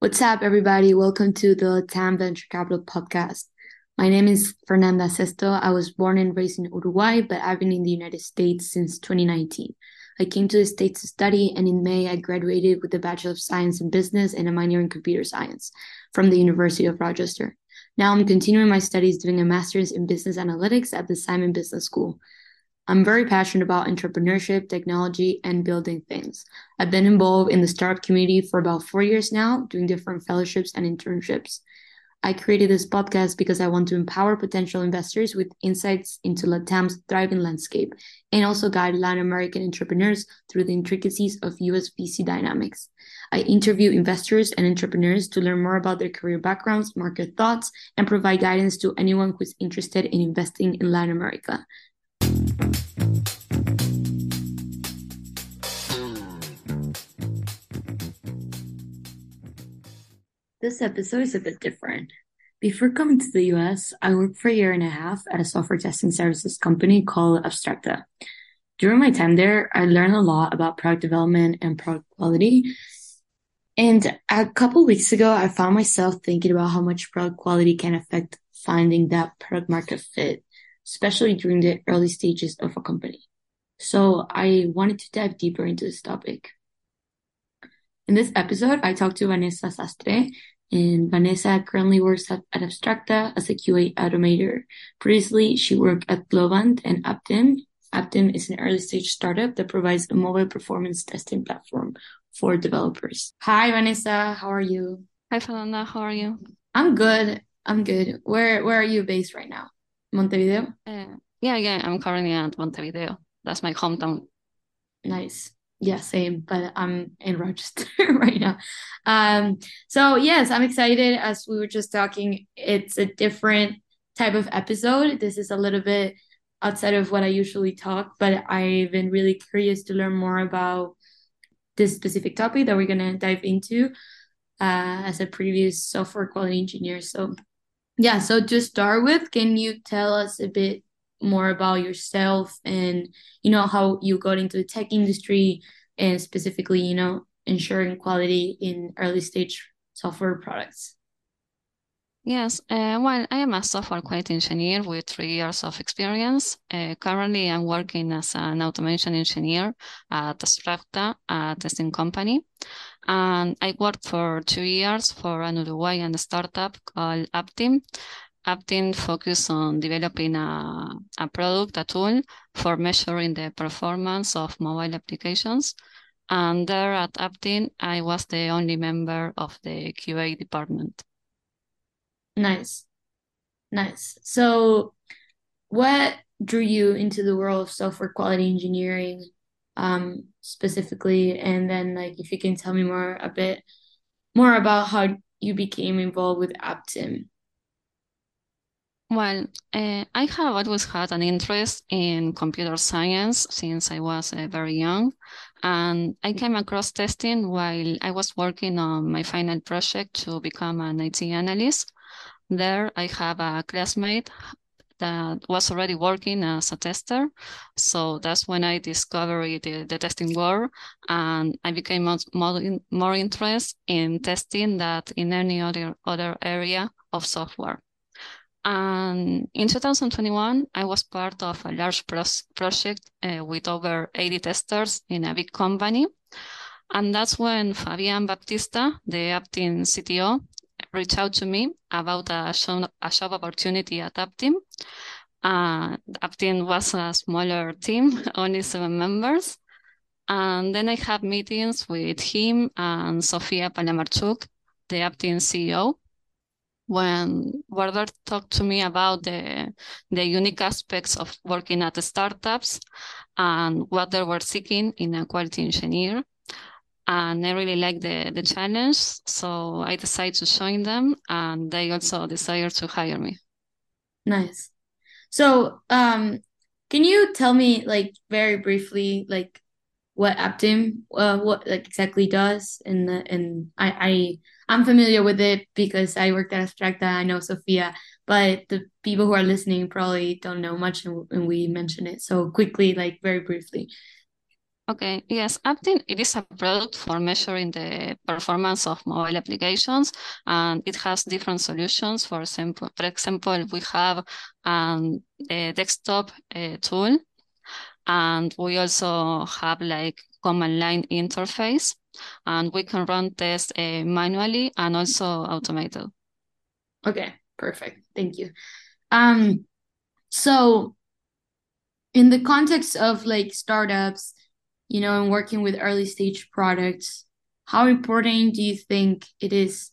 What's up, everybody? Welcome to the LatAm Venture Capital podcast. My name is Fernanda Sesto. I was born and raised in Uruguay, but I've been in the United States since 2019. I came to the States to study, and in May, I graduated with a Bachelor of Science in Business and a minor in Computer Science from the University of Rochester. Now I'm continuing my studies doing a master's in Business Analytics at the Simon Business School. I'm very passionate about entrepreneurship, technology, and building things. I've been involved in the startup community for about four years now, doing different fellowships and internships. I created this podcast because I want to empower potential investors with insights into LATAM's thriving landscape and also guide Latin American entrepreneurs through the intricacies of US VC dynamics. I interview investors and entrepreneurs to learn more about their career backgrounds, market thoughts, and provide guidance to anyone who's interested in investing in Latin America. This episode is a bit different. Before coming to the US, I worked for a year and a half at a software testing services company called Abstracta. During my time there, I learned a lot about product development and product quality. And a couple weeks ago, I found myself thinking about how much product quality can affect finding that product market fit especially during the early stages of a company. So I wanted to dive deeper into this topic. In this episode, I talked to Vanessa Sastre, and Vanessa currently works at, at Abstracta as a QA automator. Previously, she worked at Globant and Apptim. Apptim is an early stage startup that provides a mobile performance testing platform for developers. Hi, Vanessa. How are you? Hi, Fernanda. How are you? I'm good. I'm good. Where Where are you based right now? Montevideo? Uh, yeah, yeah, I'm currently at Montevideo. That's my hometown. Nice. Yeah, same, but I'm in Rochester right now. Um, so yes, I'm excited. As we were just talking, it's a different type of episode. This is a little bit outside of what I usually talk, but I've been really curious to learn more about this specific topic that we're gonna dive into uh, as a previous software quality engineer. So yeah, so to start with, can you tell us a bit more about yourself and you know how you got into the tech industry and specifically, you know, ensuring quality in early stage software products? Yes, uh, well, I am a software quality engineer with three years of experience. Uh, currently, I'm working as an automation engineer at Abstracta, a testing company. And I worked for two years for an Uruguayan startup called Apptim. Apptim focused on developing a, a product, a tool for measuring the performance of mobile applications. And there at Apptim, I was the only member of the QA department. Nice. Nice. So, what drew you into the world of software quality engineering? um, specifically, and then like if you can tell me more a bit more about how you became involved with Apptim. Well, uh, I have always had an interest in computer science since I was uh, very young. And I came across testing while I was working on my final project to become an IT analyst. There, I have a classmate that was already working as a tester. So that's when I discovered the, the testing world and I became more, more interested in testing than in any other, other area of software. And in 2021, I was part of a large project uh, with over 80 testers in a big company. And that's when Fabian Baptista, the Apptim CTO, reached out to me about a job, a job opportunity at Apptim. Uh, Apptim was a smaller team, only seven members. And then I had meetings with him and Sofia Palamarchuk, the Apptim CEO, when Werder talked to me about the, the unique aspects of working at startups and what they were seeking in a quality engineer and I really like the the challenge. So I decided to join them, and they also decided to hire me. Nice. So, um, can you tell me, like, very briefly, like, what Apptim, uh, what like exactly does? And the and I I I'm familiar with it because I worked at Abstracta. I know Sophia, but the people who are listening probably don't know much, and, we mention it. So quickly, like very briefly. Okay, yes, Apptim, it is a product for measuring the performance of mobile applications, and it has different solutions. For example, for example, we have um, a desktop uh, tool, and we also have like command line interface, and we can run tests uh, manually and also automated. Okay, perfect. Thank you. Um, so in the context of like startups, you know, and working with early stage products, how important do you think it is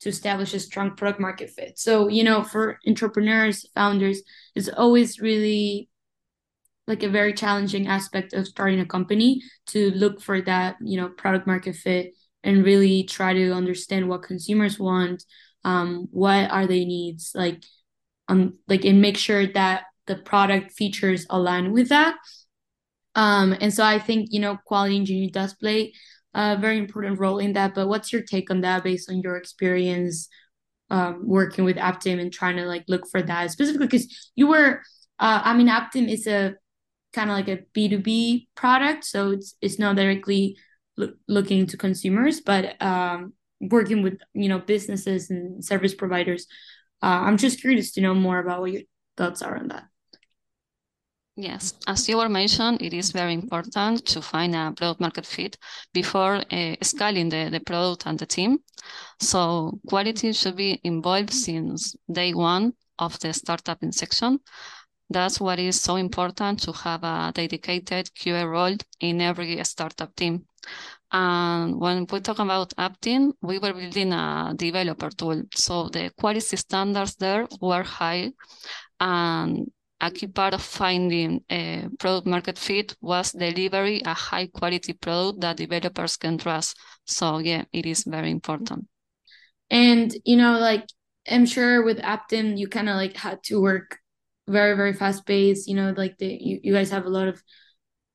to establish a strong product market fit? So, you know, for entrepreneurs, founders, it's always really like a very challenging aspect of starting a company to look for that, you know, product market fit and really try to understand what consumers want, um, what are their needs, like, um, like, and make sure that the product features align with that um, and so I think, you know, quality engineering does play a very important role in that. But what's your take on that based on your experience um, working with Apptim and trying to like look for that specifically? Because you were, uh, I mean, Apptim is a kind of like a B2B product. So it's, it's not directly lo- looking to consumers, but um, working with, you know, businesses and service providers. Uh, I'm just curious to know more about what your thoughts are on that. Yes, as you were mentioned, it is very important to find a product market fit before uh, scaling the, the product and the team. So quality should be involved since day one of the startup inception. That's what is so important to have a dedicated QA role in every startup team. And when we talk about Apptim, we were building a developer tool. So the quality standards there were high and a key part of finding a product market fit was delivery a high quality product that developers can trust. So yeah, it is very important. And you know, like I'm sure with Apptim, you kind of like had to work very very fast paced. You know, like the you, you guys have a lot of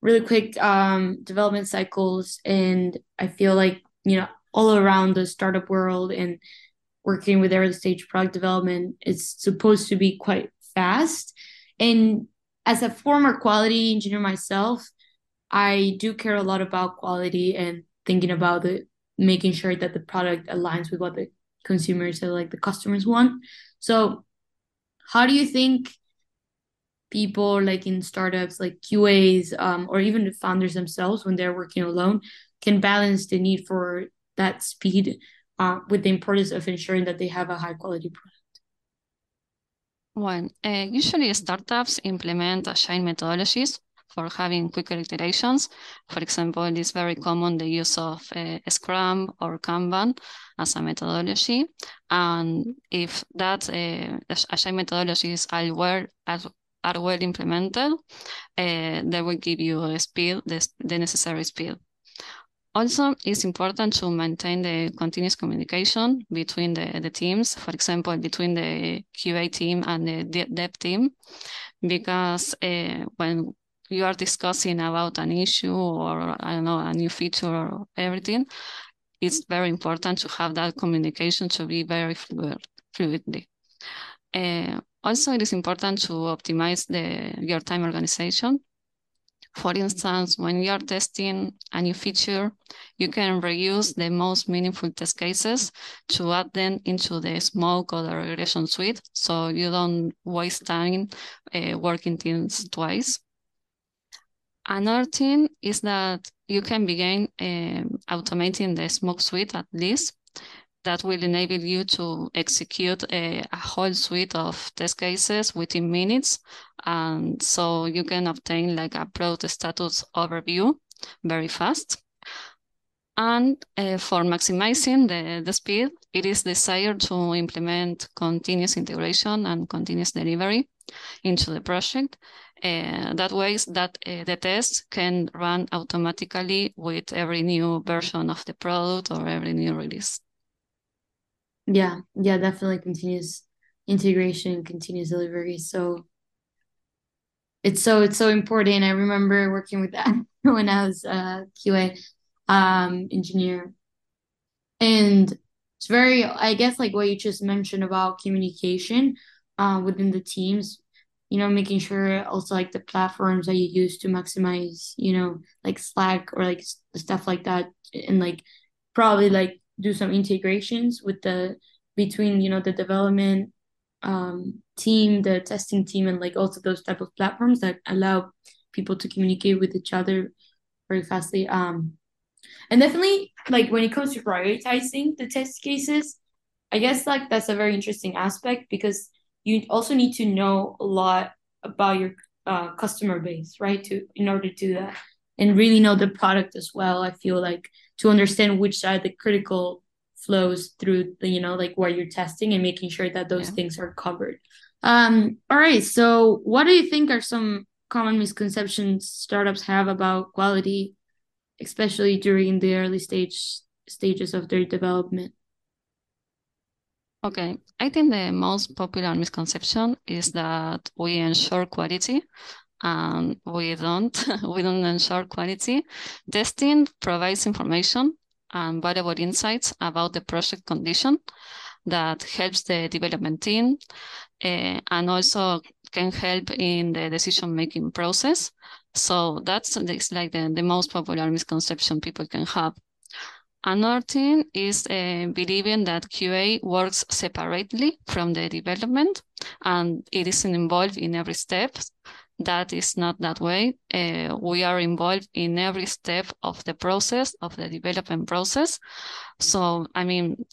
really quick um development cycles, and I feel like you know all around the startup world and working with early stage product development, it's supposed to be quite fast and as a former quality engineer myself, I do care a lot about quality and thinking about the making sure that the product aligns with what the consumers or like the customers want. So how do you think people like in startups like QAs um, or even the founders themselves when they're working alone can balance the need for that speed uh, with the importance of ensuring that they have a high quality product? Well, uh, usually startups implement agile methodologies for having quicker iterations. For example, it is very common the use of uh, Scrum or Kanban as a methodology. And if that uh, agile methodologies well, are well implemented, uh, they will give you a speed, the, the necessary speed. Also, it's important to maintain the continuous communication between the, the teams, for example, between the QA team and the dev team, because uh, when you are discussing about an issue or, I don't know, a new feature or everything, it's very important to have that communication to be very fluid, fluidly. Uh, also, it is important to optimize the your time organization for instance, when you are testing a new feature, you can reuse the most meaningful test cases to add them into the smoke or the regression suite so you don't waste time uh, working things twice. Another thing is that you can begin um, automating the smoke suite at least that will enable you to execute a, a, whole suite of test cases within minutes. And so you can obtain like a product status overview very fast. And uh, for maximizing the, the speed, it is desired to implement continuous integration and continuous delivery into the project. Uh, that way that uh, the test can run automatically with every new version of the product or every new release. Yeah, yeah, definitely continuous integration, continuous delivery. So it's so it's so important. I remember working with that when I was a QA um engineer. And it's very I guess like what you just mentioned about communication uh, within the teams, you know making sure also like the platforms that you use to maximize you know like slack or like stuff like that and like probably like do some integrations with the between you know the development um team the testing team and like also those type of platforms that allow people to communicate with each other very fastly um and definitely like when it comes to prioritizing the test cases i guess like that's a very interesting aspect because you also need to know a lot about your uh, customer base right to in order to do that and really know the product as well i feel like to understand which side the critical flows through the you know like where you're testing and making sure that those yeah. things are covered um all right so what do you think are some common misconceptions startups have about quality especially during the early stage stages of their development Okay, I think the most popular misconception is that we ensure quality and we don't. we don't ensure quality. Testing provides information and valuable insights about the project condition that helps the development team uh, and also can help in the decision making process. So that's, that's like the, the most popular misconception people can have. Another thing is uh, believing that QA works separately from the development and it isn't involved in every step. That is not that way. Uh, we are involved in every step of the process, of the development process. So, I mean,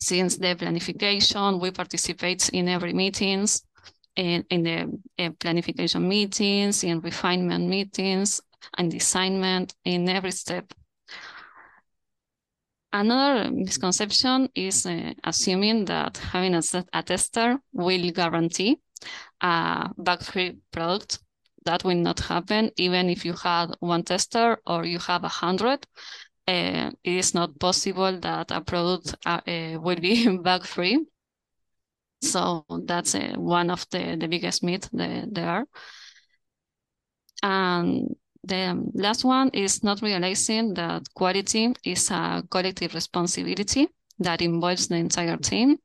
since the planification, we participate in every meetings, in, in the planification meetings, in refinement meetings, and designment in every step Another misconception is uh, assuming that having a, a, tester will guarantee a bug-free product. That will not happen even if you had one tester or you have a hundred. Uh, it is not possible that a product uh, uh will be bug-free. So that's uh, one of the, the biggest myths there. And the last one is not realizing that quality is a collective responsibility that involves the entire team.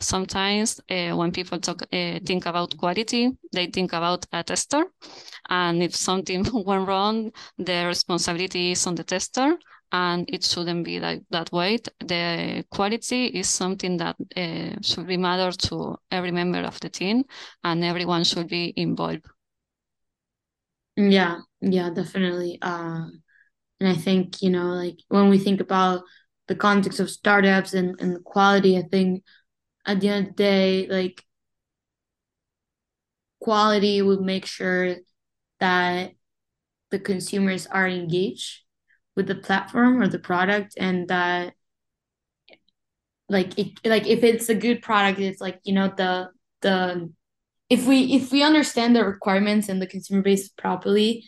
Sometimes uh, when people talk, uh, think about quality, they think about a tester. And if something went wrong, the responsibility is on the tester and it shouldn't be like that way. The quality is something that uh, should be matter to every member of the team and everyone should be involved. Yeah, yeah, definitely. Uh, and I think, you know, like when we think about the context of startups and, and the quality, I think at the end of the day, like quality would make sure that the consumers are engaged with the platform or the product and that like it like if it's a good product it's like you know the the if we if we understand the requirements and the consumer base properly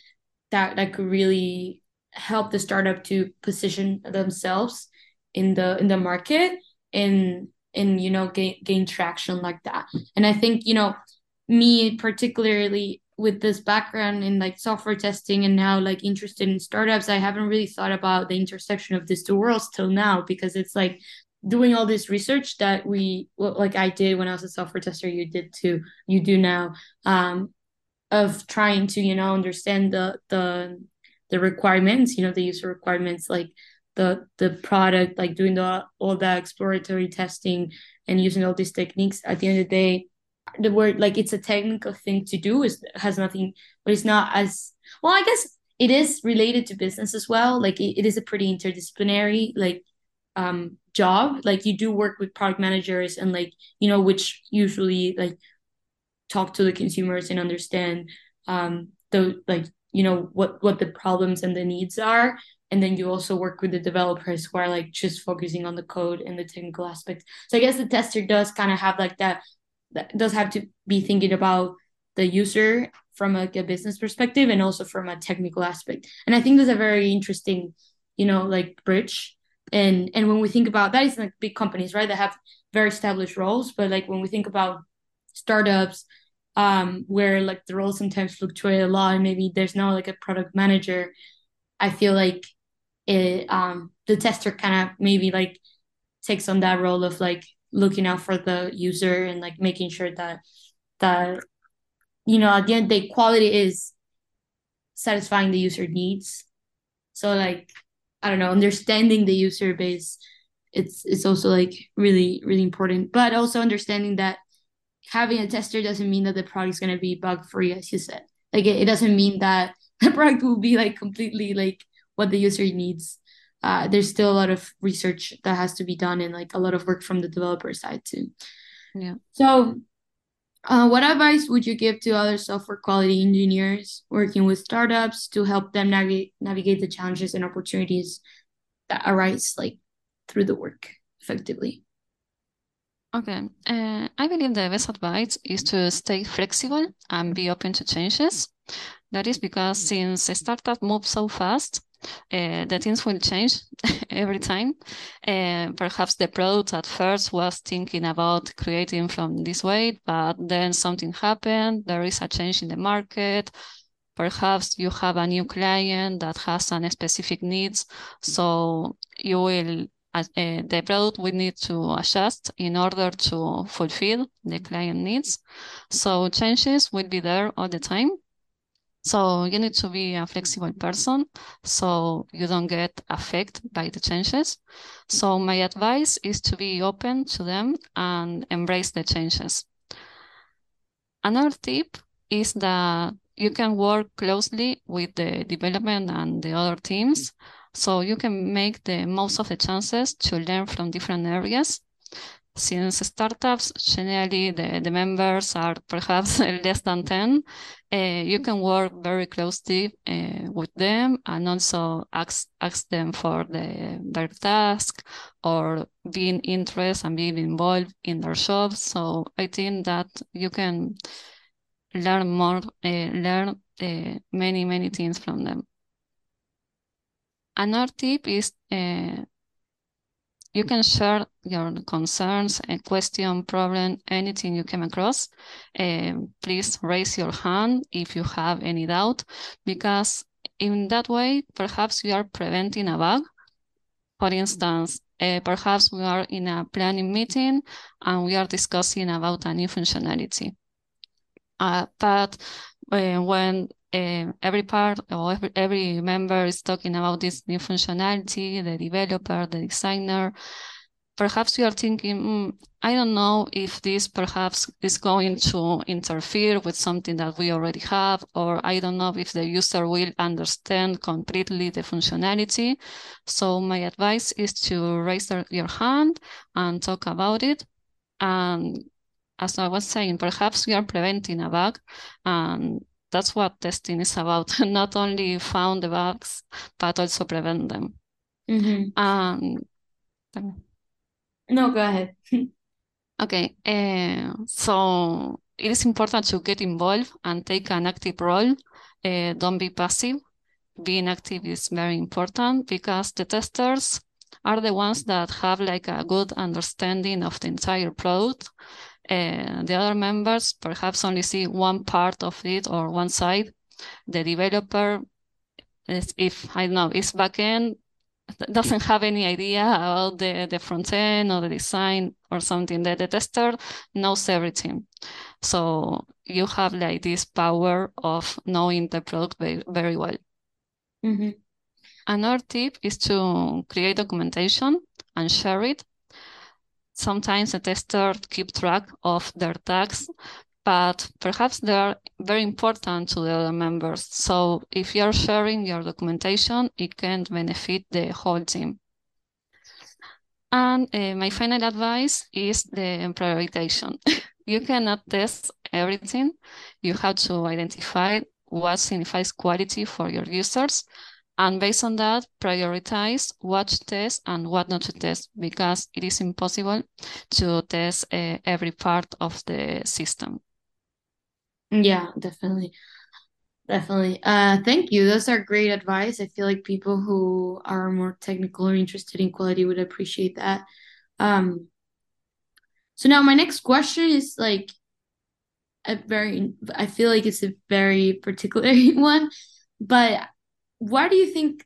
that that could really help the startup to position themselves in the in the market and and you know gain gain traction like that. And i think you know me particularly with this background in like software testing and now like interested in startups i haven't really thought about the intersection of these two worlds till now because it's like doing all this research that we like I did when I was a software tester, you did too, you do now, um, of trying to you know understand the the the requirements, you know, the user requirements, like the the product, like doing the all that exploratory testing and using all these techniques. At the end of the day, the word like it's a technical thing to do is has nothing, but it's not as well. I guess it is related to business as well. Like it, it is a pretty interdisciplinary like um job like you do work with product managers and like you know which usually like talk to the consumers and understand um the like you know what what the problems and the needs are and then you also work with the developers who are like just focusing on the code and the technical aspects. So i guess the tester does kind of have like that that does have to be thinking about the user from like a business perspective and also from a technical aspect. And i think there's a very interesting you know like bridge. And and when we think about that is like big companies right that have very established roles. But like when we think about startups um where like the roles sometimes fluctuate a lot and maybe there's not like a product manager i feel like it um the tester kind of maybe like takes on that role of like looking out for the user and like making sure that that you know, at the end the day, quality is satisfying the user needs. So like, I don't know, understanding the user base, it's it's also like really, really important. But also understanding that having a tester doesn't mean that the product is gonna be bug free, as you said. Like it, it doesn't mean that the product will be like completely like what the user needs. Uh, there's still a lot of research that has to be done and like a lot of work from the developer side too. Yeah. So uh, what advice would you give to other software quality engineers working with startups to help them navigate navigate the challenges and opportunities that arise like through the work effectively? Okay, uh, I believe the best advice is to stay flexible and be open to changes. That is because since a startup moves so fast, uh, the things will change every time. Uh, perhaps the product at first was thinking about creating from this way, but then something happened. There is a change in the market. Perhaps you have a new client that has some specific needs. So you will, uh, the product will need to adjust in order to fulfill the client needs. So changes will be there all the time. So you need to be a flexible person so you don't get affected by the changes. So my advice is to be open to them and embrace the changes. Another tip is that you can work closely with the development and the other teams so you can make the most of the chances to learn from different areas since startups generally the, the members are perhaps less than 10 uh, you can work very closely uh, with them and also ask ask them for the, their task or being interested and being involved in their jobs so i think that you can learn more uh, learn many many things from them. Another tip is you can share your concerns, a question, problem, anything you came across. Uh, please raise your hand if you have any doubt, because in that way, perhaps you are preventing a bug. For instance, uh, perhaps we are in a planning meeting and we are discussing about a new functionality. Uh, but uh, when uh, every part or every, every member is talking about this new functionality, the developer, the designer. Perhaps you are thinking, mm, I don't know if this perhaps is going to interfere with something that we already have, or I don't know if the user will understand completely the functionality. So my advice is to raise your hand and talk about it. And as I was saying, perhaps we are preventing a bug and that's what testing is about. Not only found the bugs but also prevent them. Mm-hmm. um, no go ahead. Okay uh, so it is important to get involved and take an active role. Uh, don't be passive. Being active is very important because the testers are the ones that have like a good understanding of the entire product uh, the other members perhaps only see one part of it or one side. The developer, is, if I don't know, is backend, doesn't have any idea about the, the front end or the design or something. That the tester knows everything. So you have like this power of knowing the product very, very well. Mm-hmm. Another tip is to create documentation and share it sometimes the tester keep track of their tags, but perhaps they are very important to the other members. So if you are sharing your documentation, it can benefit the whole team. And uh, my final advice is the prioritization. you cannot test everything. You have to identify what signifies quality for your users and based on that, prioritize what to test and what not to test because it is impossible to test uh, every part of the system. Yeah, definitely. Definitely. Uh, thank you. Those are great advice. I feel like people who are more technical or interested in quality would appreciate that. Um, so now my next question is like a very, I feel like it's a very particular one, but why do you think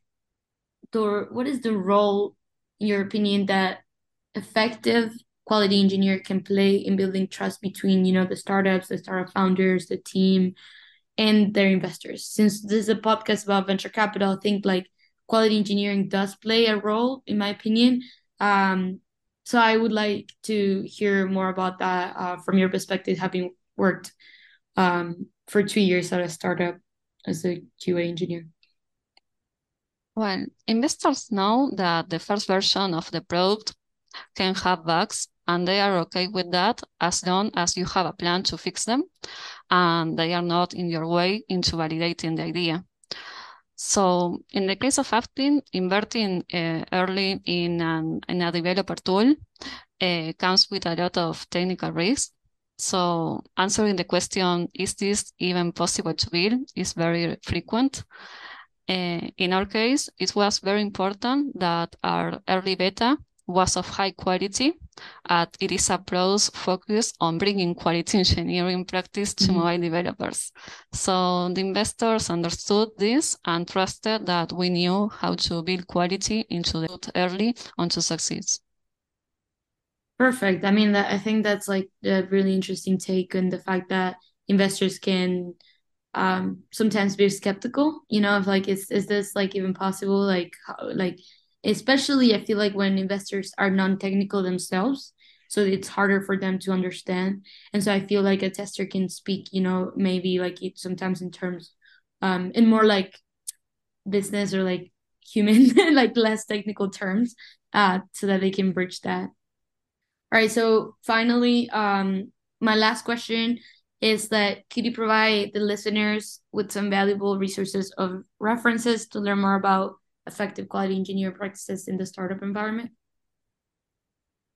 the what is the role in your opinion that effective quality engineer can play in building trust between you know the startups the startup founders the team and their investors? Since this is a podcast about venture capital i think like quality engineering does play a role in my opinion. Um, so i would like to hear more about that uh, from your perspective having worked um, for two years at a startup as a qa engineer well investors know that the first version of the product can have bugs and they are okay with that as long as you have a plan to fix them and they are not in your way into validating the idea. So in the case of Apptim, inverting uh, early in, an, in a developer tool uh, comes with a lot of technical risk. So answering the question, is this even possible to build, is very frequent. Uh, in our case, it was very important that our early beta was of high quality at it is a pros focus on bringing quality engineering practice to mm-hmm. mobile developers. So the investors understood this and trusted that we knew how to build quality into the early on to succeed. Perfect. I mean, that I think that's like a really interesting take on the fact that investors can um sometimes be skeptical you know of like is is this like even possible? Like how like especially I feel like when investors are non-technical themselves so it's harder for them to understand. And so I feel like a tester can speak you know maybe like it sometimes in terms um in more like business or like human like less technical terms uh so that they can bridge that. All right so finally um my last question is that could you provide the listeners with some valuable resources of references to learn more about effective quality engineering practices in the startup environment?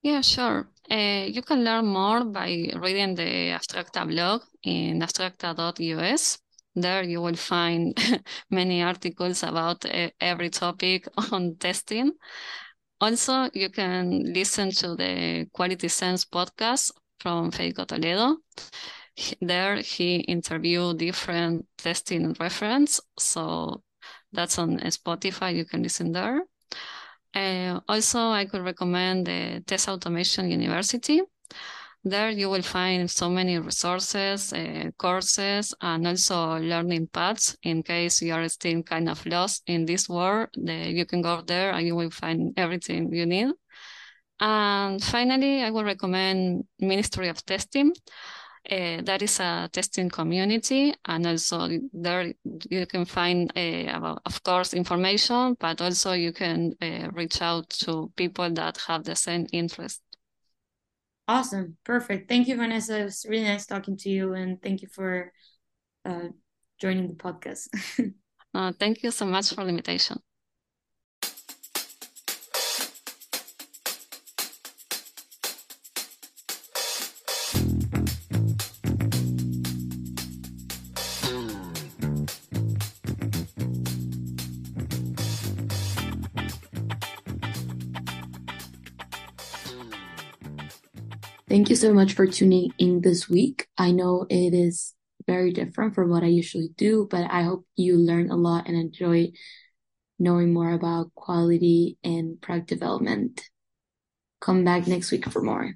Yeah, sure. Uh, you can learn more by reading the Abstracta blog in abstracta.us. There you will find many articles about uh, every topic on testing. Also, you can listen to the Quality Sense podcast from Federico Toledo. There he interviewed different testing reference. So that's on Spotify. You can listen there. Uh, also, I could recommend the Test Automation University. There you will find so many resources, uh, courses, and also learning paths in case you are still kind of lost in this world. The, you can go there and you will find everything you need. And finally, I would recommend Ministry of Testing. Uh, that is a testing community, and also there you can find, uh, about, of course, information, but also you can uh, reach out to people that have the same interest. Awesome, perfect. Thank you, Vanessa. It was really nice talking to you, and thank you for uh, joining the podcast. Uh, thank you so much for the invitation. Thank you so much for tuning in this week. I know it is very different from what I usually do, but I hope you learn a lot and enjoy knowing more about quality and product development. Come back next week for more.